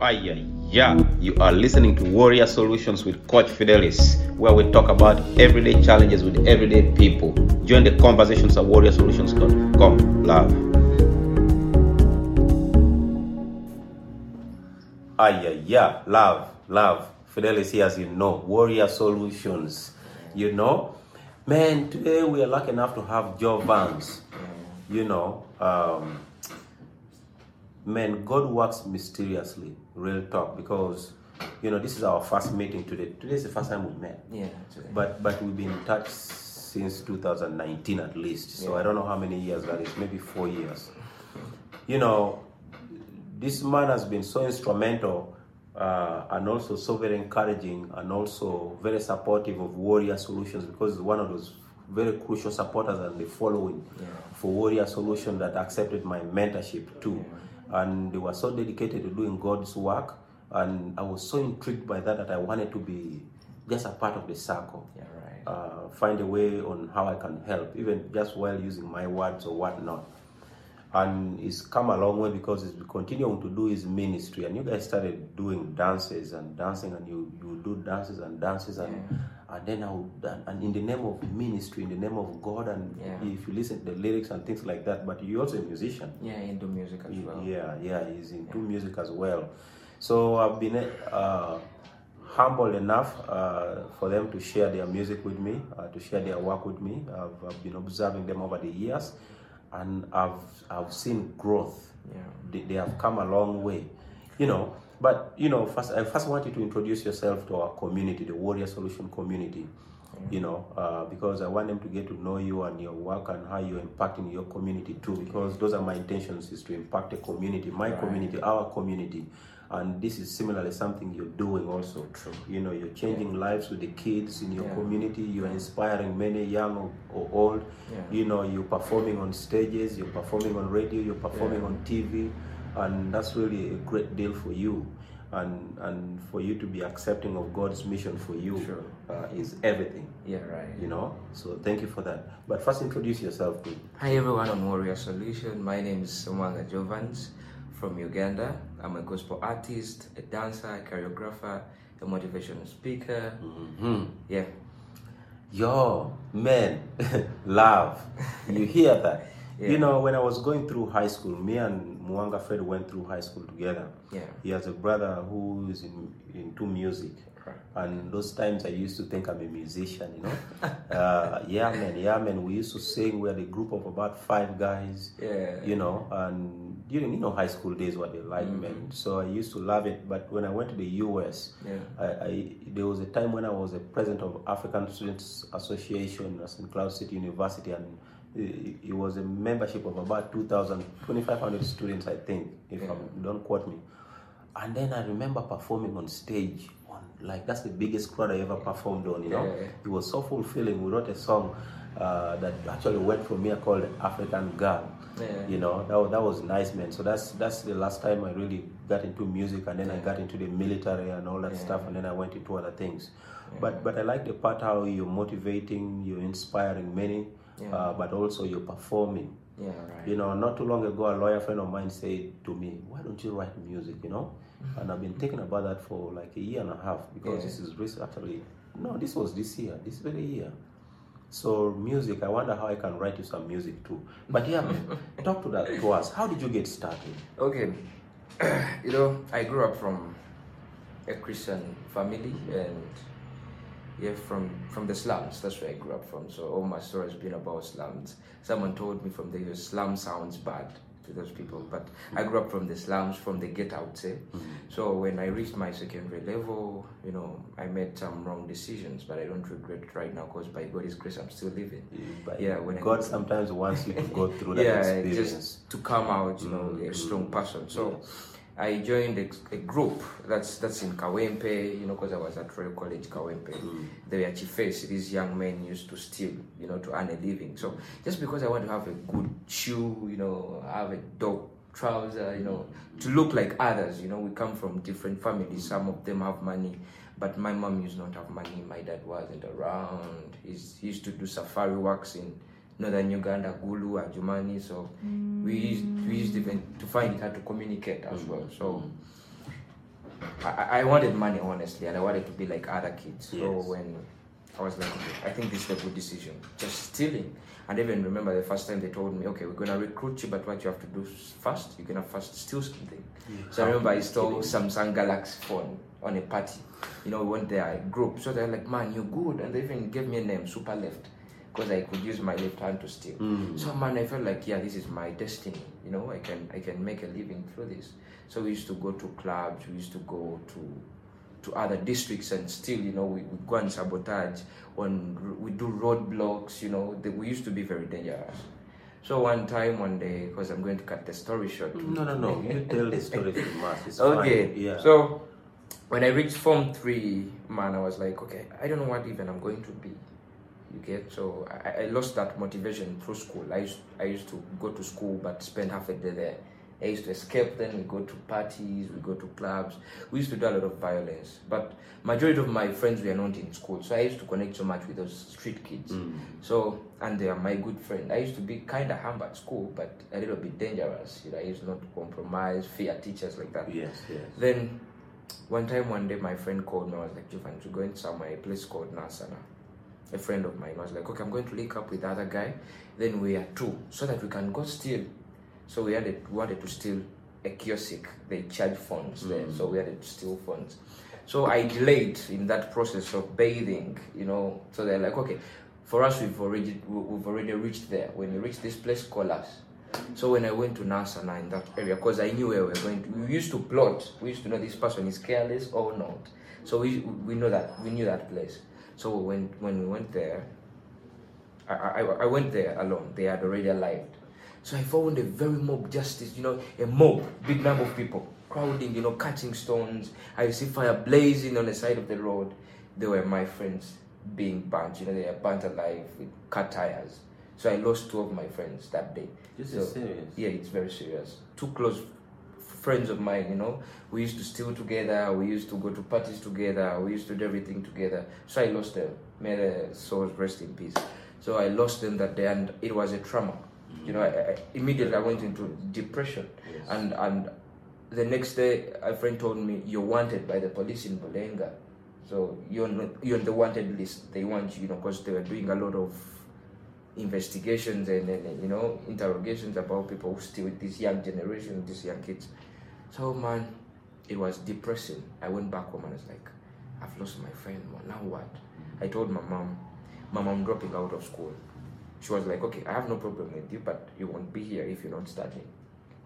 Aya, yeah, you are listening to Warrior Solutions with Coach Fidelis, where we talk about everyday challenges with everyday people. Join the conversations at warriorsolutions.com. Love. Aya, yeah, love, love. Fidelis here, as you know, Warrior Solutions. You know, man, today we are lucky enough to have Joe Vance. You know, um, man, God works mysteriously, real talk, because you know this is our first meeting today. Today is the first time we met, Yeah, today. but but we've been in touch since 2019 at least. So Yeah. I don't know how many years that is, maybe four years. You know, this man has been so instrumental uh, and also so very encouraging and also very supportive of Warrior Solutions because he's one of those very crucial supporters and the following Yeah. for Warrior Solution that accepted my mentorship too. And they were so dedicated to doing God's work. And I was so intrigued by that that I wanted to be just a part of the circle. Yeah, right. Uh, find a way on how I can help, even just while using my words or whatnot. And it's come a long way because he's continuing to do his ministry. And you guys started doing dances and dancing, and you, you do dances and dances, and, and then I would, and, and in the name of ministry, in the name of God, and Yeah. if you listen to the lyrics and things like that, but you're also a musician. yeah, into music as well. Yeah, yeah, he's into music as well. So I've been uh, humbled enough uh, for them to share their music with me, uh, to share their work with me. I've, I've been observing them over the years, and I've I've seen growth. Yeah. They, they have come a long way, you know. But you know, first I first want you to introduce yourself to our community, the Warrior Solution community. You know, uh, because I want them to get to know you and your work and how you're impacting your community too. Because those are my intentions: is to impact the community, my community, our community, and this is similarly something you're doing also. True. You know, you're changing lives with the kids in your Yeah. community. You're inspiring many young or, or old. Yeah. You know, you're performing on stages. You're performing on radio. You're performing Yeah. on TV, and that's really a great deal for you. And and for you to be accepting of God's mission for you Sure. uh, is everything. Yeah, right. You know. So thank you for that. But first, introduce yourself, please. Hi everyone on Warrior Solution. My name is Somanga Jovans from Uganda. I'm a gospel artist, a dancer, a choreographer, a motivational speaker. Mm-hmm. Yeah. Yo, man, love. You hear that? Yeah. You know, when I was going through high school, me and Mwanga Fred went through high school together. Yeah. He has a brother who is in, into music. Right. And those times I used to think I'm a musician, you know. uh, yeah, man, yeah, man. We used to sing. We had a group of about five guys, Yeah. you know. And during, you know, high school days, what they like, man. So I used to love it. But when I went to the US, Yeah. I, I there was a time when I was a president of African Students Association at St. Cloud State University, and it, was a membership of about 2,000, 2,500 students, I think, if Yeah. I'm, don't quote me. And then I remember performing on stage. On, like that's the biggest crowd I ever performed on. You know, Yeah. it was so fulfilling. We wrote a song uh, that actually went from here called African Girl. You know, that, that was nice, man. So that's that's the last time I really got into music, and then I got into the military and all that stuff, and then I went into other things. But but I like the part how you're motivating, you're inspiring many, Yeah. uh, but also you're performing. Yeah, right. You know, not too long ago, a lawyer friend of mine said to me, "Why don't you write music?" You know, Mm-hmm. and I've been thinking about that for like a year and a half because Yeah. this is rec- actually no, this was this year, this very year. So music, I wonder how I can write you some music too. But yeah, talk to that to us. How did you get started? Okay. you know, I grew up from a Christian family and yeah, from from the slums. That's where I grew up from. So all my story has been about slums. Someone told me from the US, slum sounds bad to those people, but I grew up from the slums, from the ghetto, I would say. So when I reached my secondary level, you know, I made some wrong decisions, but I don't regret it right now because by God's grace, I'm still living. But Yeah, when I- God sometimes wants you to go through that yeah, experience. just to come out, you know, mm-hmm. a strong person. So I joined a, a group that's that's in Kawempe, you know, because I was at Royal College Kawempe. Mm. They were chifes. These young men used to steal, you know, to earn a living. So just because I want to have a good shoe, you know, have a dope trouser, you know, to look like others. You know, we come from different families. Some of them have money, but my mom used not have money. My dad wasn't around. He's, he used to do safari works in northern Uganda, Gulu, Adjumani. So mm. we used, we used even to find it hard to communicate as well. So mm. I, I wanted money honestly, and I wanted to be like other kids. So Yes. when I was like, okay, I think this is a good decision. Just stealing. And even remember the first time they told me, okay, we're gonna recruit you, but what you have to do first, you're gonna first steal something. So I remember I stole Samsung Galaxy phone on a party. You know, we went there, a group. So they're like, man, you're good. And they even gave me a name, Super Left, because I could use my left hand to steal. Mm. So man, I felt like, yeah, this is my destiny. You know, I can I can make a living through this. So we used to go to clubs. We used to go to to other districts and still, you know, we, we go and sabotage. On we do roadblocks. You know, they, we used to be very dangerous. So one time, one day, because I'm going to cut the story short. No, no, no. You tell the story to. It's Okay. fine. Yeah. So when I reached Form Three, man, I was like, okay, I don't know what even I'm going to be. You get so I, I lost that motivation through school. I used I used to go to school but spend half a day there. I used to escape. Then we go to parties, we go to clubs. We used to do a lot of violence. But majority of my friends were not in school, so I used to connect so much with those street kids. Mm. So and they are my good friend. I used to be kind of humble at school, but a little bit dangerous. You know, I used not to compromise, fear teachers like that. yes, yes. Then one time, one day, my friend called me. I was like, Jovan, we're going somewhere, a place called Nansana. A friend of mine was like, okay, I'm going to link up with the other guy. Then we are two, so that we can go steal. So we had a, wanted to steal a kiosk. They charge phones there, mm. so we had to steal phones. So I delayed in that process of bathing, you know. So they're like, okay, for us, we've already we've already reached there. When you reach this place, call us. So when I went to Nansana in that area, because I knew where we were going to, we used to plot. We used to know this person is careless or not. So we we know that we knew that place. So when when we went there, I, I, I went there alone. They had already arrived. So I found a very mob justice, you know, a mob, big number of people crowding, you know, catching stones. I see fire blazing on the side of the road. They were my friends being burnt, you know, they were burnt alive with cut tires. So I lost two of my friends that day. This So- is serious. Yeah, it's very serious. Two close friends of mine, you know, we used to steal together, we used to go to parties together, we used to do everything together. So I lost them. May the souls rest in peace. So I lost them that day, and it was a trauma. You know, I, I, immediately I went into depression, Yes. and and the next day a friend told me you're wanted by the police in Bulenga, so you're not, you're on the wanted list. They want you, you know, because they were doing a lot of investigations and, and, and, you know interrogations about people who steal this young generation, these young kids. So man, it was depressing. I went back home and I was like, I've lost my friend. Now what? I told my mom, my Mom, I'm dropping out of school. She was like, Okay, I have no problem with you, but you won't be here if you're not studying.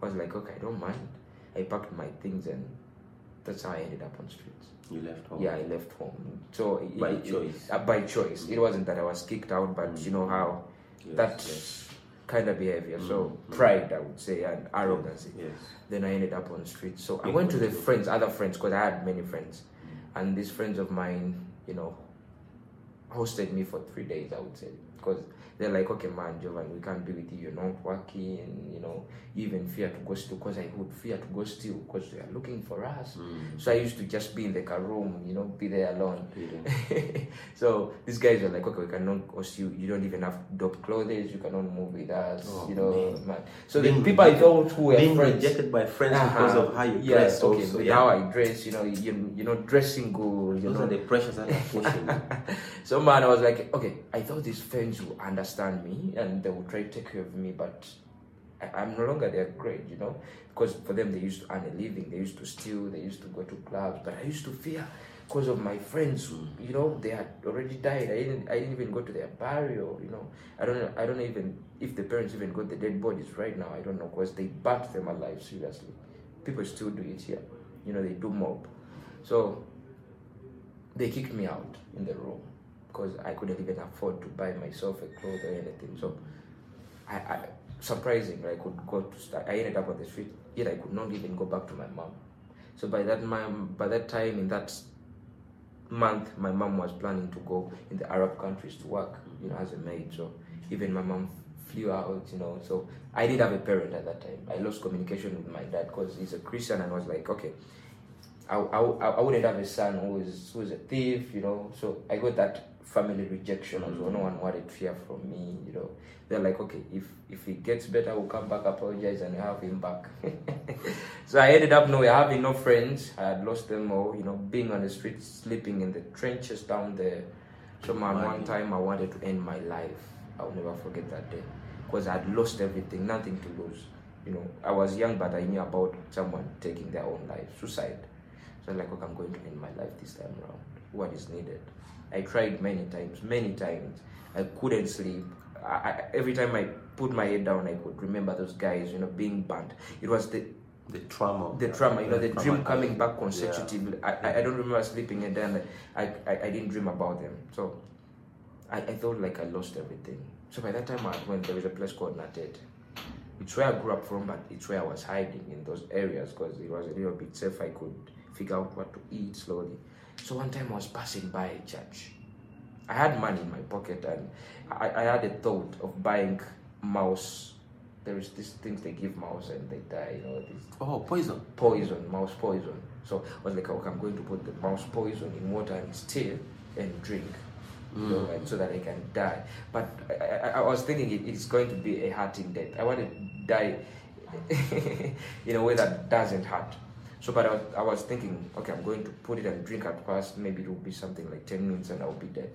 I was like, Okay, I don't mind. I packed my things and that's how I ended up on streets. You left home. Yeah, I left home. So By it- choice. uh, by choice. It wasn't that I was kicked out, but you know how Yes, that yes. Kind of behavior. So mm-hmm. Mm-hmm. pride, I would say, and arrogance. Yes. Then I ended up on the street. So I went to the friends, other friends, because I had many friends, mm. and these friends of mine, you know, hosted me for three days. I would say because they're like, okay, man, Jovan, we can't be with you. You're not working, and you know, you even fear to go still Because I would fear to go still because they are looking for us. So I used to just be in like a room, you know, be there alone. so these guys are like, okay, we cannot host you. You don't even have dope clothes. You cannot move with us. Oh, you know, man. man. So Being the people I rejected- thought who were Being friends. rejected by friends because Uh-huh. of how you yeah, dress. okay, also, yeah. how I dress, you know, you, you know, dressing good, you Those know. are the pressures that are pushing. So man, I was like, okay, I thought these friends would understand me and they will try to take care of me, but I, I'm no longer their grade, you know, because for them they used to earn a living, they used to steal, they used to go to clubs, but I used to fear because of my friends, who, you know, they had already died. I didn't, I didn't even go to their burial, you know. I don't know, I don't even if the parents even got the dead bodies right now. I don't know because they burnt them alive. Seriously, people still do it here, you know, they do mob. So they kicked me out in the room because I couldn't even afford to buy myself a clothes or anything. So, I, I surprising, I could go to start. I ended up on the street. Yet I could not even go back to my mom. So by that mom, by that time in that month, my mom was planning to go in the Arab countries to work, you know, as a maid. So even my mom flew out, you know. So I didn't have a parent at that time. I lost communication with my dad because he's a Christian and I was like, okay, I, I, I wouldn't have a son who is who is a thief, you know. So I got that family rejection as well. No mm. one wanted fear from me, you know. They're like, okay, if if he gets better, we'll come back, apologize, and have him back. so I ended up nowhere, having no friends. I had lost them all, you know, being on the streets, sleeping in the trenches down there. So man, one time I wanted to end my life. I'll never forget that day because I had lost everything, nothing to lose. You know, I was young, but I knew about someone taking their own life, suicide. So I'm like, okay, I'm going to end my life this time around. What is needed? I tried many times, many times. I couldn't sleep. I, I, every time I put my head down, I could remember those guys, you know, being burnt. It was the the trauma. the trauma, you know, the trauma dream coming back consecutively. I, I, I don't remember sleeping and then I, I, I didn't dream about them. So I, I thought like I lost everything. So by that time I went, there was a place called Nateete. It's where I grew up from, but it's where I was hiding in those areas because it was a little bit safe. I could figure out what to eat slowly. So one time I was passing by a church. I had money in my pocket and I, I had a thought of buying mouse. There is these things they give mouse and they die, you know, these Oh, poison. poison, mouse poison. So I was like, okay, I'm going to put the mouse poison in water and stir and drink, you know, mm. and so that I can die. But I, I, I was thinking it, it's going to be a hurting death. I want to die in a way that doesn't hurt. So, but I was, I was thinking, okay, I'm going to put it and drink at first. Maybe it will be something like 10 minutes and I'll be dead.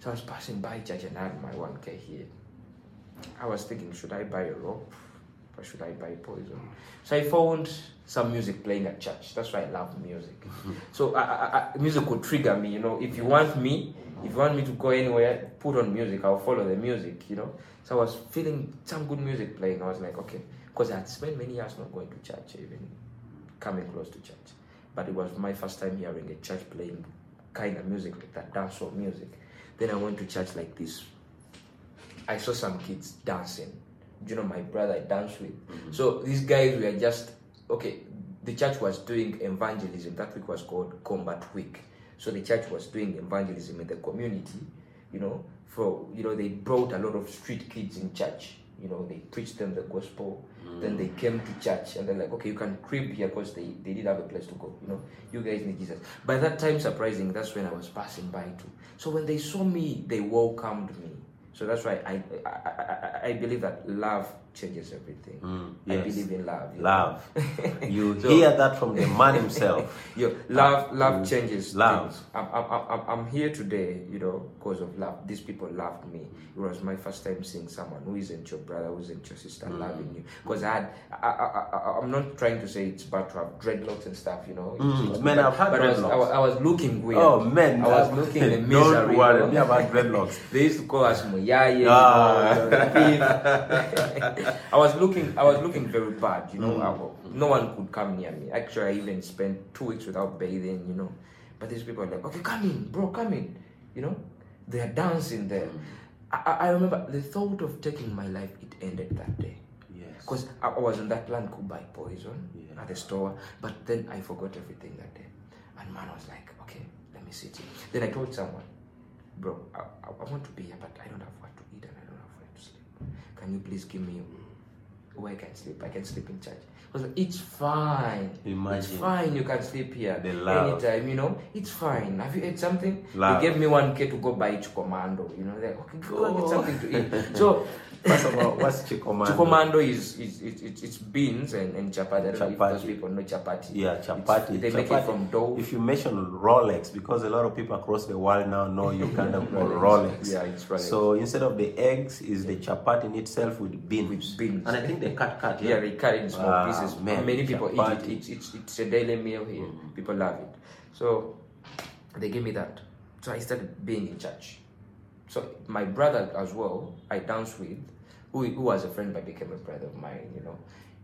So I was passing by church and I had my 1K here. I was thinking, should I buy a rope or should I buy poison? So I found some music playing at church. That's why I love music. So I, I, I, music could trigger me. You know, if you want me, if you want me to go anywhere, put on music. I'll follow the music. You know. So I was feeling some good music playing. I was like, okay, because I had spent many years not going to church, even coming close to church. But it was my first time hearing a church playing kind of music like that, dancehall music. Then I went to church like this. I saw some kids dancing. You know, my brother I danced with. Mm-hmm. So these guys were just okay. The church was doing evangelism. That week was called Combat Week. So the church was doing evangelism in the community. You know, for you know they brought a lot of street kids in church. You know, they preached them the gospel. Mm. Then they came to church and they're like, okay, you can crib here because they, they did have a place to go. You know, you guys need Jesus. By that time, surprising, that's when I was passing by too. So when they saw me, they welcomed me. So that's why I, I, I- I believe that love changes everything. I yes. believe in love. you. Love. You So- hear that from the man himself. Yo, love, love changes. Love. things. I'm, I'm, I'm, I'm here today, you know, because of love. These people loved me. It was my first time seeing someone who isn't your brother, who isn't your sister, loving you. Because I had, I, I, I, I'm not trying to say it's bad to have dreadlocks and stuff, you know. Mm, but, I've had but I was, I, dreadlocks. I was looking weird. Oh men. I was uh, looking in Don't worry, me about dreadlocks. They used to call us muyaye. you Ah. know, thief. I was looking, I was looking very bad. You know, mm. I- no one could come near me. Actually, I even spent two weeks without bathing. You know, but these people are like, okay, come in, bro, come in. You know, they are dancing there. Mm. I, I I remember the thought of taking my life. It ended that day. Yes. Because I I was on that plan to buy poison Yeah. at the store, but then I forgot everything that day. And man was like, okay, let me sit here. Then I told someone, bro, I, I, I want to be here, but I don't have what to eat and I don't have where to sleep. Can you please give me mm, where I can sleep? I can sleep in church. I was like, it's fine. Imagine. It's fine. You can sleep here The love. anytime. You know, it's fine. Have you ate something? Love. They gave me one K to go buy each commando. You know, they're like, okay, go and get Oh. something to eat. So First of all, what's Kikomando? Kikomando is, is, is, is it's beans and, and chapati. I don't know if those people know chapati. Yeah, It's- chapati. they make it from dough. If you mention Rolex, because a lot of people across the world now know Uganda for Rolex. Yeah, it's Rolex. So instead of the eggs, is the chapati in itself with beans. With beans. And I think they cut cut. yeah, they cut it in small Ah, pieces. man, Many people eat it. It's, it's, it's a daily meal here. People love it. So they gave me that. So I started being in church. So my brother as well, I danced with, who, who was a friend but became a brother of mine, you know.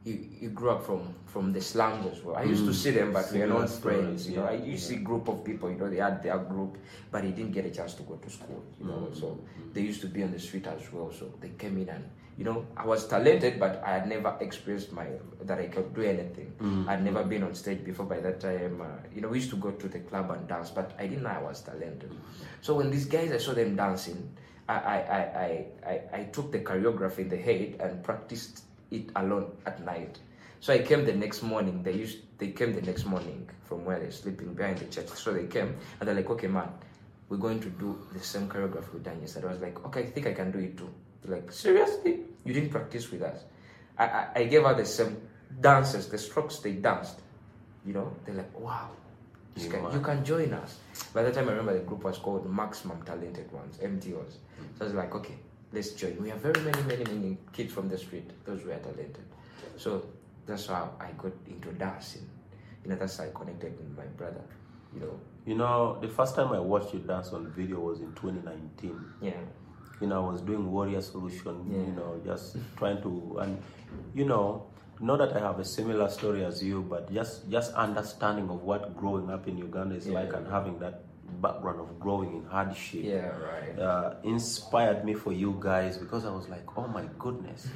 He, he grew up from from the slums as well. I used to mm. see them, but we are not friends. You know, I used to see group of people. You know, they had their group, but he didn't get a chance to go to school. You know, mm. so mm. they used to be on the street as well. So they came in and you know, I was talented, but I had never experienced my that I could do anything. I'd never been on stage before. By that time, uh, you know, we used to go to the club and dance, but I didn't know I was talented. So when these guys, I saw them dancing, I I, I, I, I, took the choreography in the head and practiced it alone at night. So I came the next morning. They used they came the next morning from where they're sleeping behind the church. So they came and they're like, okay, man, we're going to do the same choreography we've yesterday. I was like, okay, I think I can do it too. They're like, seriously? You didn't practice with us? I, I, I gave her the same dances, the strokes they danced. You know, they're like, wow, You might. you can join us. By the time I remember the group was called Maximum Talented Ones, MTOs. Mm. So I was like, okay, let's join. We have very many, many, many kids from the street. Those were talented. So that's how I got into dancing. You know, that's how I connected with my brother. You know, You know, the first time I watched you dance on video was in 2019. yeah, You know, I was doing Warrior Solution, Yeah. you know, just trying to, and, you know, not that I have a similar story as you, but just just understanding of what growing up in Uganda is Yeah. like and having that background of growing in hardship. yeah, right. uh, inspired me for you guys because I was like, oh my goodness,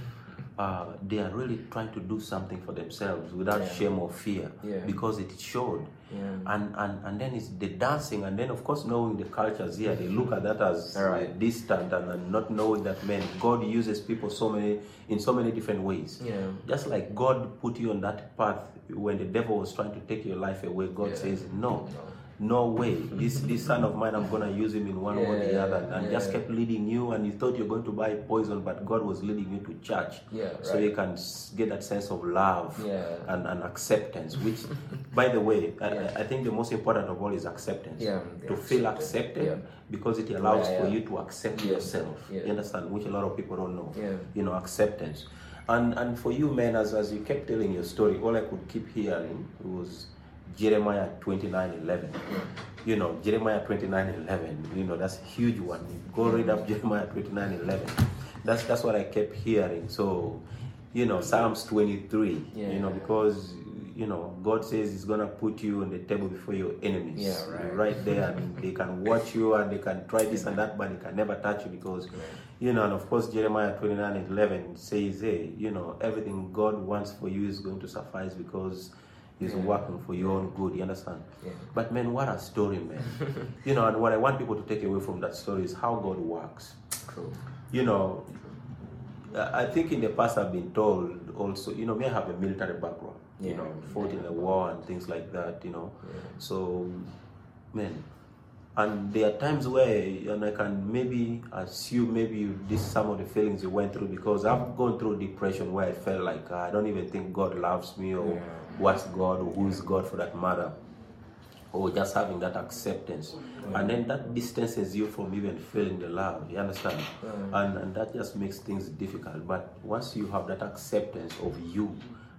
uh, they are really trying to do something for themselves without Yeah. shame or fear Yeah. because it showed. Yeah. And, and and then it's the dancing, and then of course knowing the cultures here, they look at that as Right. distant, and, and not knowing that man, God uses people so many in so many different ways. Yeah. Just like God put you on that path when the devil was trying to take your life away, God says no no way this this son of mine i'm gonna use him in one way or the other and just kept leading you and you thought you're going to buy poison but god was leading you to church Yeah, so right. you can get that sense of love Yeah. and, and acceptance which by the way I- Yeah. I, think the most important of all is acceptance Yeah, to feel accepted. Yeah. because it allows Yeah, for you to accept Yeah, yourself yeah. you understand which a lot of people don't know Yeah. you know acceptance and and for you man as, as you kept telling your story all i could keep hearing was jeremiah 29 11 you know jeremiah 29 11 you know that's a huge one. Go read up jeremiah 29 11 that's that's what i kept hearing. So you know psalms 23 Yeah. you know because you know god says he's gonna put you on the table before your enemies. Yeah, right. Right there and they can watch you and they can try this and that but they can never touch you because you know and of course jeremiah 29 and 11 says hey you know everything god wants for you is going to suffice because he's working for your own good you understand? Yeah. but man what a story man. You know and what i want people to take away from that story is how god works. True. you know I I think in the past I've been told also, you know, me I have a military background, you know, fought in the war and things like that, you know. So, man, and there are times where, and I can maybe assume maybe you, this some of the feelings you went through because I've gone through depression where I felt like "Ah, I don't even think God loves me or Yeah. what's God? Or who is God for that matter? Or just having that acceptance. And then that distances you from even feeling the love you understand? And, and that just makes things difficult. But once you have that acceptance of you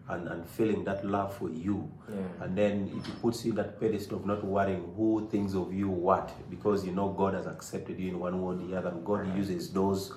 and, and feeling that love for you Yeah. and then it puts you in that pedestal of not worrying who thinks of you what because you know god has accepted you in one way or the other and god uses those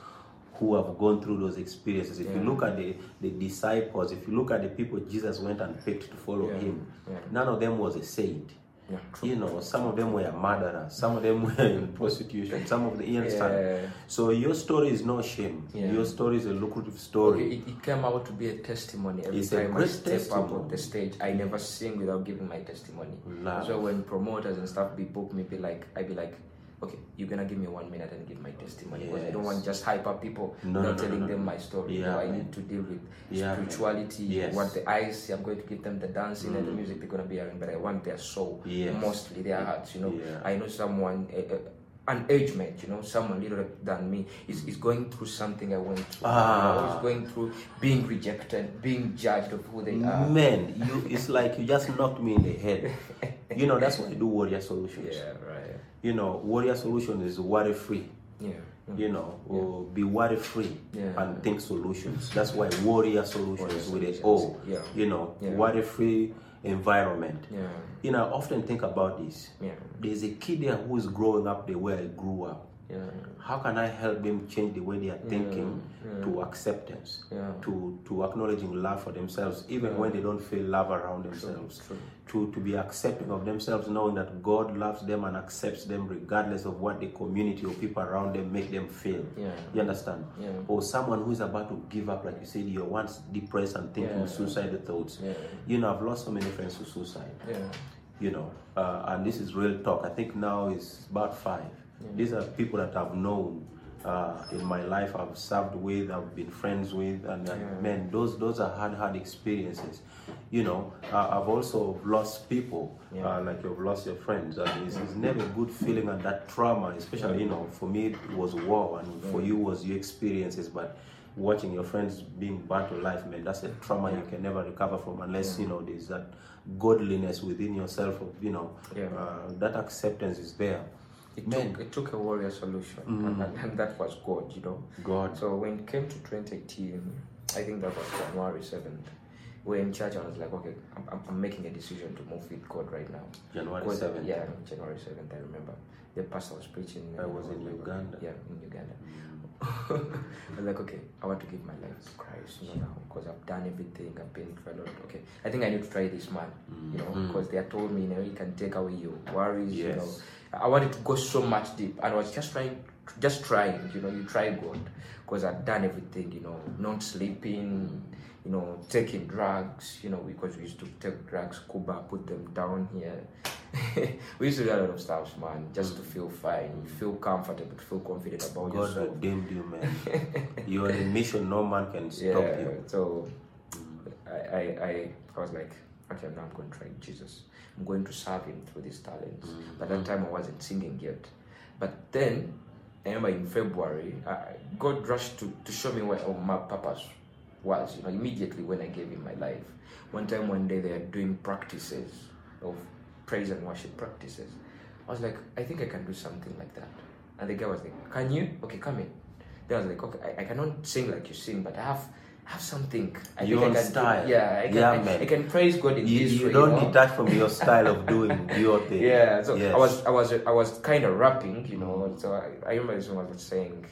who have gone through those experiences if you look at the, the disciples if you look at the people jesus went and picked to follow Yeah. him Yeah. none of them was a saint Yeah, you know, some of them were murderers, some of them were in prostitution, some of the you understand? Yeah. So your story is no shame. Yeah. Your story is a lucrative story. Okay, it, it came out to be a testimony every It's a time I step up on the stage. I never sing without giving my testimony. Love. So when promoters and stuff be book me, be like, I be like, okay, you're gonna give me one minute and give my testimony because I don't want just hype up people, No, not no, telling no, them my story. Yeah, no, I need to deal with Yeah, spirituality. Yes. What the eyes, I'm going to give them the dancing and the music they're gonna be hearing, but I want their soul, Yes. mostly their hearts. You know, Yeah. I know someone. Uh, uh, an age mate, you know, someone little than me is, is going through something I went through. You know, Ah. is going through being rejected, being judged of who they are. Man, you it's like you just knocked me in the head. You know, that's why I do Warrior Solutions. Yeah, right. You know, Warrior Solution is worry free. Yeah. You know, or be worry free Yeah. and think solutions. That's why Warrior Solutions Warrior with Solutions. O. Yeah. You know, worry free environment. Yeah. You know, I often think about this. Yeah. There's a kid there who is growing up the way I grew up. Yeah. How can I help them change the way they are thinking yeah. to acceptance, Yeah. to to acknowledging love for themselves, even when they don't feel love around themselves, true. to to be accepting of themselves, knowing that God loves them and accepts them regardless of what the community or people around them make them feel. You understand? Or someone who is about to give up, like you said, you're once depressed and thinking suicidal thoughts. You know, I've lost so many friends to suicide you know, uh, and this is real talk. I think now is about five. These are people that I've known uh, in my life I've served with, I've been friends with, and, and Yeah. man, those those are hard, hard experiences. You know, uh, I've also lost people, Yeah. uh, like you've lost your friends. And it's, it's never a good feeling, and that trauma, especially you know, for me it was war, and for you was your experiences, but. Watching your friends being burnt to life, man, that's a trauma you can never recover from unless you know there's that godliness within yourself. Of you know, Yeah. uh, that acceptance is there. It Man. took, it took a warrior solution, and, mm. and that was God, you know. God. So when it came to 2018, I think that was January 7th, we're in church, and I was like, okay, I'm, I'm, making a decision to move with God right now. January Because, 7th. Yeah, January 7th, I remember. The pastor was preaching. I was in Uganda. Yeah, in Uganda. Mm. I was like, okay, I want to give my life to Christ, you know, because I've done everything, I've been for a lot. Okay, I think I need to try this man, you know, Mm. because they had told me, you know, he can take away your worries, you know. I wanted to go so much deep, and I was just trying, just trying, you know, you try God, because I've done everything, you know, not sleeping, you know, taking drugs, you know, because we used to take drugs, Kuber, put them down here. we used to do a lot of stuff, man, just to feel fine, feel comfortable, feel confident about this. God yourself. redeemed you, man. you are in a mission, no man can stop Yeah, you. so I, I, I, I was like, okay, now I'm going to try Jesus. I'm going to serve him through these talents. By that mm. time, I wasn't singing yet. But then, I remember in February, I, God rushed to, to show me where my purpose was, you know, immediately when I gave him my life. One time, one day, they are doing practices of praise and worship practices. I was like, I think I can do something like that. And the guy was like, Can you? Okay, come in. Then I was like, Okay, I, I cannot sing like you sing, but I have have something. I Your think I can style. Do. Yeah, I can, Yeah, I, man. I can praise God in You, this you way. don't know? detach from your style of doing your thing. Yeah, so Yes. I was I was I was kind of rapping, you know. Mm. So I, I remember this one was saying,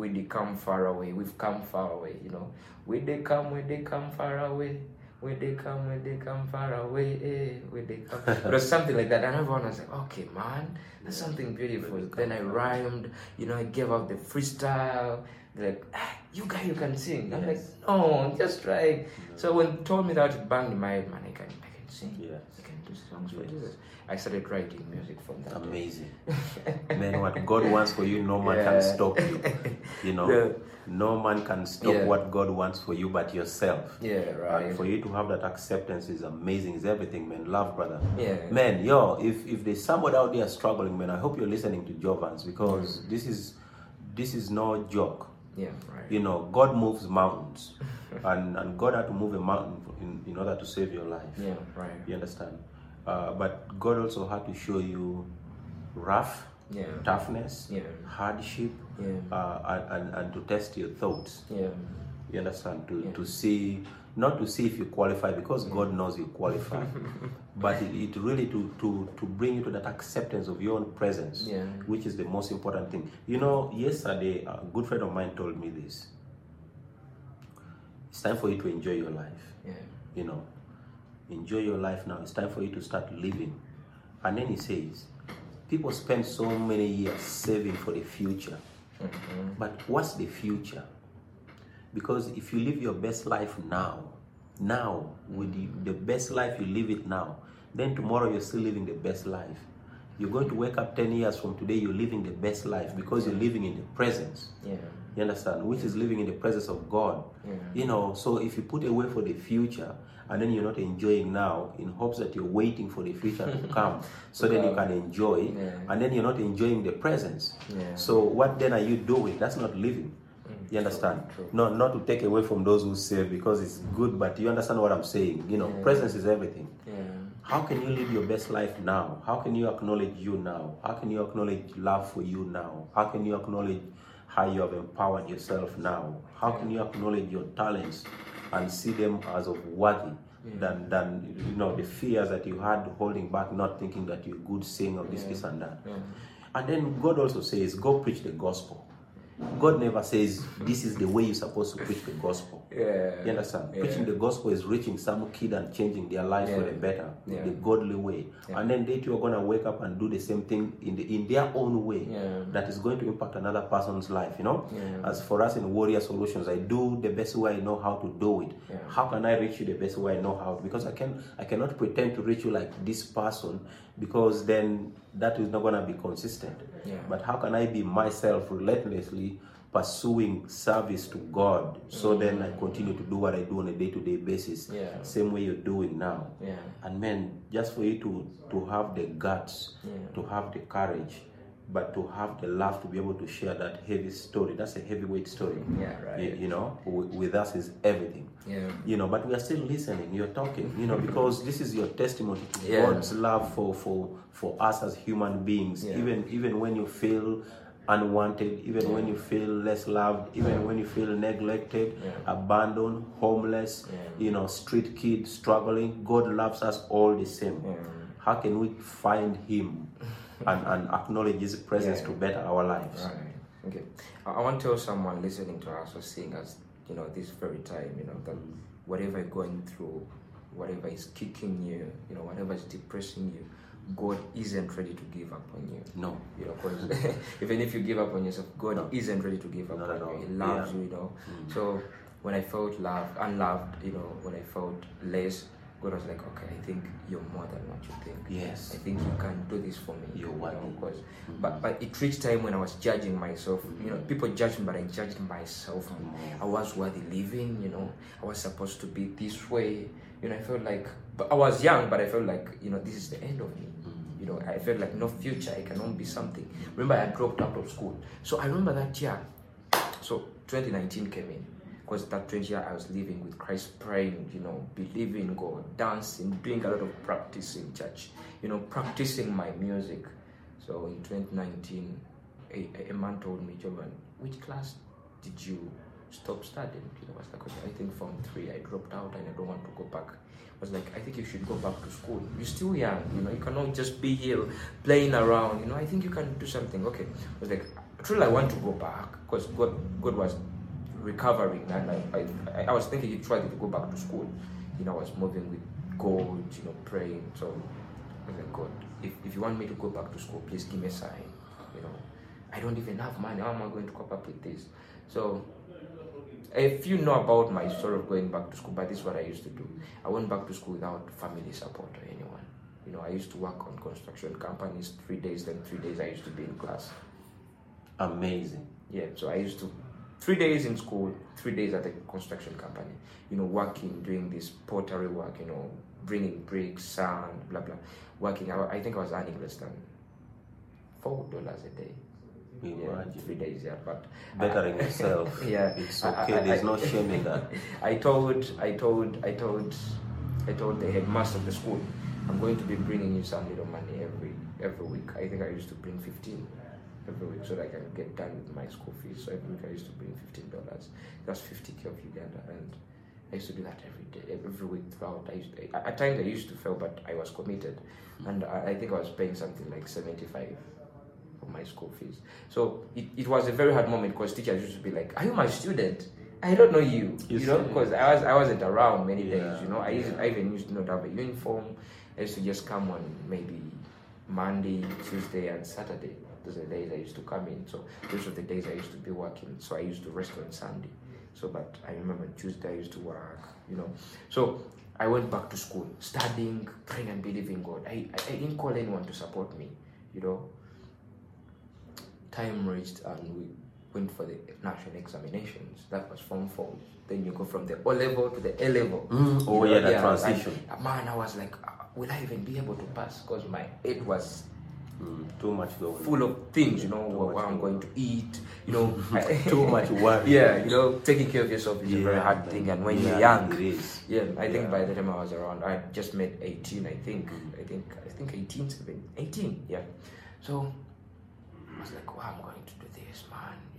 "We they come far away, we've come far away, you know. We they come, we they come far away." Where they come, where they come far away, eh, where they come. it was something like that, and everyone was like, "Okay, man, that's something beautiful." Then I rhymed, you know, I gave out the freestyle. They're like, ah, "You guy, you can sing." I'm like, "No, just try." So when told me that, it banged in my head, man. I can, I can sing. Yes. I can do songs for Jesus. I started writing music from that. Amazing. Man, what God wants for you, no man can stop you. You know, Yeah. no man can stop Yeah. what God wants for you but yourself. Yeah, right. And for you to have that acceptance is amazing, is everything, man. Love, brother. Yeah. Man, yo, if, if there's somebody out there struggling, man, I hope you're listening to Jovans because mm. this is this is no joke. Yeah, right. You know, God moves mountains. and, and God had to move a mountain in, in order to save your life. Yeah, right. You understand? Uh, but God also had to show you rough, Yeah. toughness, Yeah. hardship, Yeah. uh, and, and, to test your thoughts. Yeah. You understand? To, Yeah. to see, not to see if you qualify because God knows you qualify, but it, it really to, to, to bring you to that acceptance of your own presence, Yeah. which is the most important thing. You know, yesterday, a good friend of mine told me this. It's time for you to enjoy your life Yeah. you know, enjoy your life now. It's time for you to start living. And then he says, people spend so many years saving for the future. Mm-hmm. But what's the future? Because if you live your best life now, now, with the, the best life you live it now, then tomorrow you're still living the best life. You're going to wake up 10 years from today, you're living the best life because you're living in the presence. Yeah. You understand? Which is living in the presence of God. Yeah. You know, so if you put away for the future and then you're not enjoying now in hopes that you're waiting for the future to come so then you can enjoy Yeah. and then you're not enjoying the presence. Yeah. So what then are you doing? That's not living. Mm, you understand? true. No, not to take away from those who save because it's good, but you understand what I'm saying. You know, presence is everything. Yeah. How can you live your best life now? How can you acknowledge you now? How can you acknowledge love for you now? How can you acknowledge how you have empowered yourself now? How can you acknowledge your talents and see them as of worthy than than you know the fears that you had holding back, not thinking that you're good saying of this, this and that. And then God also says, go preach the gospel. God never says this is the way you're supposed to preach the gospel. Yeah. You understand? Yeah. Preaching the gospel is reaching some kid and changing their life for the better, Yeah. the godly way. Yeah. And then they too are gonna wake up and do the same thing in the in their own way Yeah. that is going to impact another person's life. You know? Yeah. As for us in Warrior Solutions, I do the best way I know how to do it. Yeah. How can I reach you the best way I know how? Because I can I cannot pretend to reach you like this person because then that is not gonna be consistent. Yeah. But how can I be myself relentlessly pursuing service to God so mm. then I continue to do what I do on a day-to-day basis, Yeah. same way you're doing now. Yeah. And man, just for you to to have the guts, Yeah. to have the courage, but to have the love to be able to share that heavy story. That's a heavyweight story. Yeah, right. You, you know, with, with us is everything. Yeah. You know, but we are still listening. You're talking. You know, because this is your testimony to Yeah. God's love for for for us as human beings. Yeah. Even even when you feel unwanted, even when you feel less loved, even when you feel neglected, Yeah. abandoned, homeless, Yeah. you know, street kid struggling. God loves us all the same. Yeah. How can we find Him and, and acknowledge His presence Yeah. to better our lives? Right. Okay. I, I want to tell someone listening to us or seeing us, you know, this very time, you know, that whatever you're going through, whatever is kicking you, you know, whatever is depressing you, God isn't ready to give up on you. No. You know, because even if you give up on yourself, God No. isn't ready to give up Not on all. you. He loves Yeah. you, you know. Mm. So when I felt loved, unloved, you know, when I felt less, God was like, okay, I think you're more than what you think. Yes. I think you can do this for me. You're you know, worthy. because, mm. but but it reached time when I was judging myself. You know, mm. people judged me, but I judged myself. I was worthy living. You know, I was supposed to be this way. You know, I felt like, but I was young, but I felt like, you know, this is the end of me. Mm. You know, I felt like no future. I cannot be something. Remember, I dropped out of school. So I remember that year. So 2019 came in. Because that 20 year I was living with Christ, praying, you know, believing God, dancing, doing a lot of practice in church, you know, practicing my music. So in 2019, a, a man told me, Jovan, which class did you stop studying? You know, I was like, okay, I think from three I dropped out and I don't want to go back. I was like, I think you should go back to school. You're still young, you know, you cannot just be here playing around, you know, I think you can do something. Okay. I was like, truly I want to go back because God, God was recovering and I, I, I was thinking he tried to go back to school. You know, I was moving with God, you know, praying. So I was like, God, if, if you want me to go back to school, please give me a sign. You know, I don't even have money. How am I going to cope up with this? So if you know about my story of going back to school, but this is what I used to do. I went back to school without family support or anyone. You know, I used to work on construction companies three days, then three days I used to be in class. Amazing. Yeah, so I used to three days in school, three days at the construction company. You know, working, doing this pottery work. You know, bringing bricks, sand, blah blah. Working. I, I think I was earning less than four dollars a day. Yeah, Imagine. three days. Yeah, but Bettering yourself. Yeah, It's I- okay. I- There's I- no shame in that. I told, I told, I told, I told the headmaster of the school, I'm going to be bringing you some little money every every week. I think I used to bring 15 every week so that I can get done with my school fees. So every week I used to bring 15 dollars. That's 50k of Uganda, and I used to do that every day, every week throughout. I used to, at times I used to fail, but I was committed, and I, I think I was paying something like 75 for my school fees. So it, it was a very hard moment because teachers used to be like, "Are you my student? I don't know you." You You, know, because I was I wasn't around many Yeah, days. You know, I used, I even used to not have a uniform. I used to just come on maybe Monday, Tuesday, and Saturday. Those are the days I used to come in. So those are the days I used to be working. So I used to rest on Sunday. So, but I remember Tuesday I used to work. You know, so I went back to school, studying, praying, and believing God. I, I, I didn't call anyone to support me. You know, time reached and we went for the national examinations. That was form four. Then you go from the O level to the A level. Mm, oh, You yeah, the transition. uh, man, I was like, uh, will I even be able to pass? Because my head was Mm, too much going. full of things, you know, what, I'm going to eat, you know. Too much worry. Yeah, you know, taking care of yourself is a very hard man. thing. And when Yeah, you're young, it is. yeah, I think Yeah. by the time I was around, I just made 18, I think. I think, I think 18, 17, 18, yeah. So I was like, wow, I'm going to do this, man.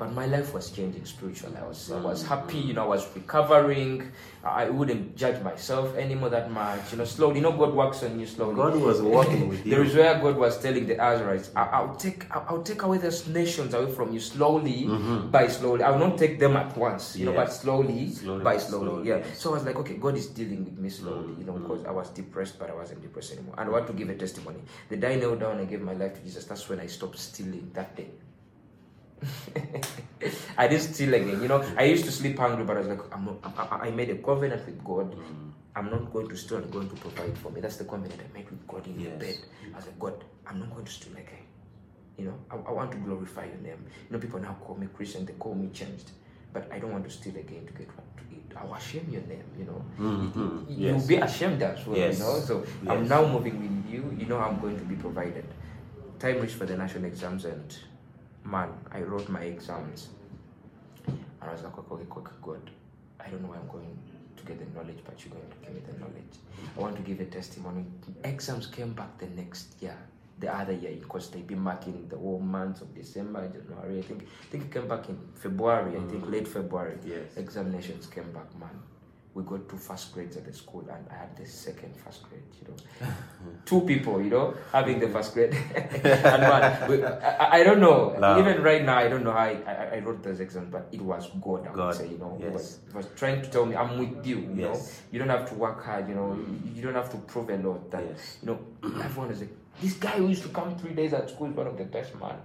But my life was changing spiritually. I was I was mm. happy, you know, I was recovering. I wouldn't judge myself anymore that much. You know, slowly, you know, God works on you slowly. God was working with you. There is where God was telling the Israelites, I- I'll take I'll I'll take away those nations away from you slowly mm-hmm. by slowly. I will not take them at once, you know, but slowly, Slowly by slowly. slowly, Yeah. yes. So I was like, okay, God is dealing with me slowly, you know, mm-hmm. because I was depressed, but I wasn't depressed anymore. And I want to give a testimony. The day I knelt down and gave my life to Jesus, that's when I stopped stealing that day. I didn't steal again. You know, I used to sleep hungry, but I was like, I'm not, I, I- made a covenant with God. I'm not going to steal and going to provide for me. That's the covenant I made with God in the Yes. bed. I was like, God, I'm not going to steal again. You know, I, I want to glorify your name. You know, people now call me Christian, they call me changed. But I don't want to steal again to get what to eat. I will shame your name, you know. Mhm. You'll Yes. be ashamed as well, Yes. you know. So I'm now moving with you. You know, I'm going to be provided. Time reached for the national exams, and man, I wrote my exams. And I was like, okay, okay, okay, God, I don't know where I'm going to get the knowledge, but you're going to give me the knowledge. I want to give a testimony. Exams came back the next year, the other year, because they've been marking the whole month of December, January. I think, I think it came back in February. I think mm. late February. Yes. Examinations came back, man. We got two first grades at the school, and I had the second first grade. You know, two people, you know, having the first grade. and we, I, I don't know. Love. Even right now, I don't know how I, I, I wrote those exams, but it was God. I God, would say, you know, yes. was, was trying to tell me, I'm with you. You know, Yes. you don't have to work hard. You know, you, you don't have to prove a lot. That Yes. you know, everyone is like, this guy who used to come three days at school is one of the best man.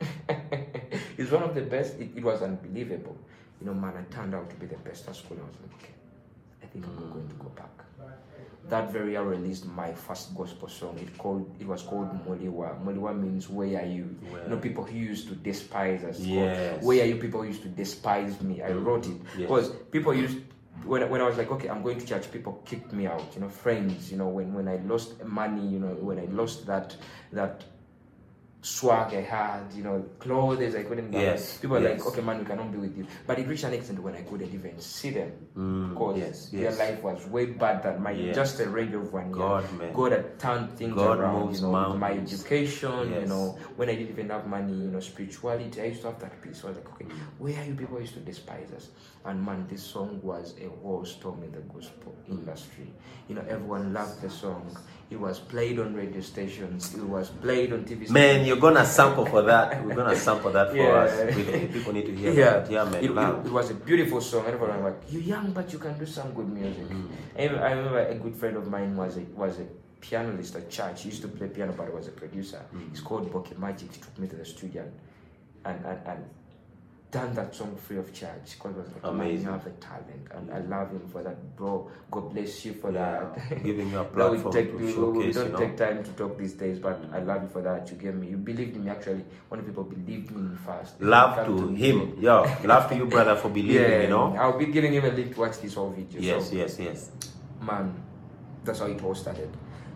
He's one of the best. It, it was unbelievable. You know, man, I turned out to be the best at school. I was like, okay, Think I'm not going to go hmm. back. That very year I released my first gospel song. It called it was called Moliwa. Moliwa means where are you? Where? You know, people who used to despise us. Yes. Where are you? People used to despise me. I hmm. wrote it Yes. because people used when, when I was like, okay, I'm going to church, people kicked me out. You know, friends. You know, when, when I lost money, you know, when I lost that that swag I had, you know, clothes I couldn't buy. Yes, People yes. like, okay, man, we cannot be with you. But it reached an extent when I couldn't even see them Mm, because yes, their yes. life was way bad than mine. Yes. Just a range of one year. God, man. God had turned things God around. moves You know, my education. You know, when I didn't even have money. You know, spirituality. I used to have that peace. So I was like, okay, where are you people used to despise us? And man, this song was a whole storm in the gospel industry. You know, everyone loved the song. It was played on radio stations. It was played on TV. Man, you're gonna sample for that. We're gonna sample that for Yeah. us. We, people need to hear yeah, that. Yeah, man. It, it, it was a beautiful song. Everyone was like, "You're young, but you can do some good music." Mm. I, remember, I remember a good friend of mine was a was a pianist at church. He used to play piano, but he was a producer. Mm. He's called Boki Magic. He took me to the studio and and, and, and done that song free of charge because was like, "Man, Amazing. you have a talent, and I love him for that, bro. God bless you for Yeah, that." giving you a platform take, to we, we don't you know. take time to talk these days, but I love you for that. You gave me, you believed in me. Actually, one of people believed me first. Love to me. him. Yo, love to you, brother, for believing, Yeah, you know? I'll be giving him a link to watch this whole video. Yes, so, yes, yes. man, that's how it all started.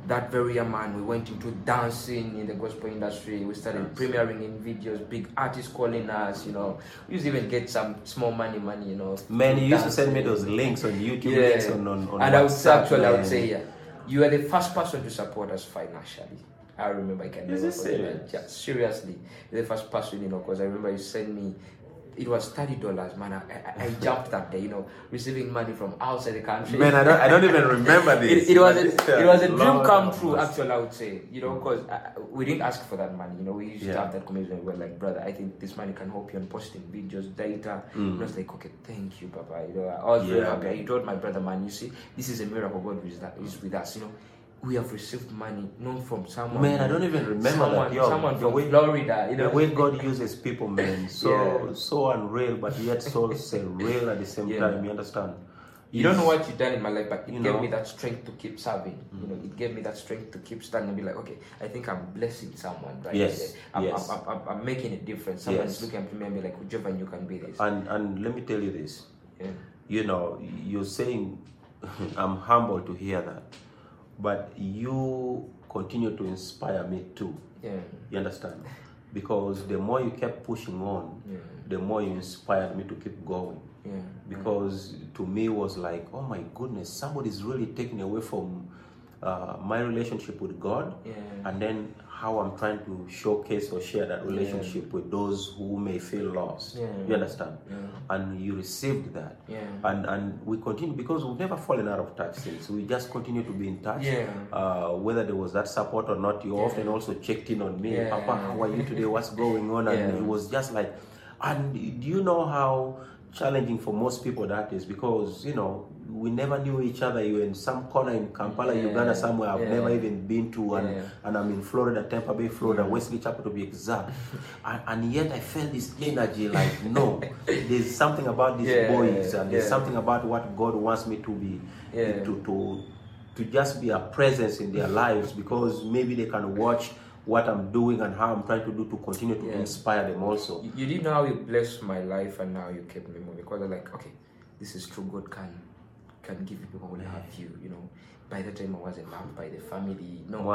That very young man, we went into dancing in the gospel industry. We started premiering in videos, big artists calling us, you know. We used to even get some small money, money, you know. Man, you used to send me those links on YouTube, Yeah. links on, on, on and I would say, WhatsApp, actually, I would say, yeah, you are the first person to support us financially. I remember I can Is never this forget. Yeah, seriously, the first person, you know, because I remember you sent me. It was thirty dollars, man. I, I, I jumped that day, you know, receiving money from outside the country. Man, I don't, I don't even remember this. It, it was a, uh, it was a dream come true. Actually, I would say, you know, because we didn't ask for that money. You know, we used to have that conversation. We were like, brother, I think this money can help you on posting videos, data. And I was like, okay, thank you, Papa. You know, I was very Mm. Yeah. happy. I told my brother, man, you see, this is a miracle. God is with us. You know, we have received money not from someone. Man, I don't even remember someone, that. Yo, someone the from way- Florida. You know, The way God uses people, man, so Yeah. so unreal, but yet so surreal at the same Yeah. time. You understand? You don't know what you've done in my life, but it You gave know. me that strength to keep serving. You Mm. know, it gave me that strength to keep standing and be like, okay, I think I'm blessing someone, right? Yes. I'm, yes. I'm, I'm, I'm making a difference. Someone's Yes. looking at me and be like, Jovan, you can be this. And and let me tell you this. yeah. You know, you're saying, I'm humble to hear that, but you continue to inspire me too. Yeah. You understand? Because the more you kept pushing on, Yeah. the more you inspired me to keep going. Yeah. Because to me it was like, oh my goodness, somebody's really taking away from uh, my relationship with God, Yeah. and then how I'm trying to showcase or share that relationship with those who may feel lost. Yeah. You understand? Yeah. And you received that. Yeah. And and we continue because we've never fallen out of touch since. We just continue to be in touch. Yeah. Uh, whether there was that support or not, you often also checked in on me. Yeah. Papa, how are you today? What's going on? And Yeah. it was just like, and do you know how challenging for most people that is? Because you know we never knew each other. You were in some corner in Kampala, Yeah. Uganda, somewhere I've Yeah. never even been to, and Yeah. and I'm in Florida, Tampa Bay, Florida, Wesley Chapel to be exact. and, and yet I felt this energy like, no, there's something about these boys, and there's something about what God wants me to be, Yeah. Eh, to to to just be a presence in their lives because maybe they can watch what I'm doing and how I'm trying to do to continue to inspire them also. You, you didn't know how you blessed my life and now you kept me moving. Because I'm like, okay, this is true. God can can give people who have you. You know, by the time I wasn't loved by the family. No,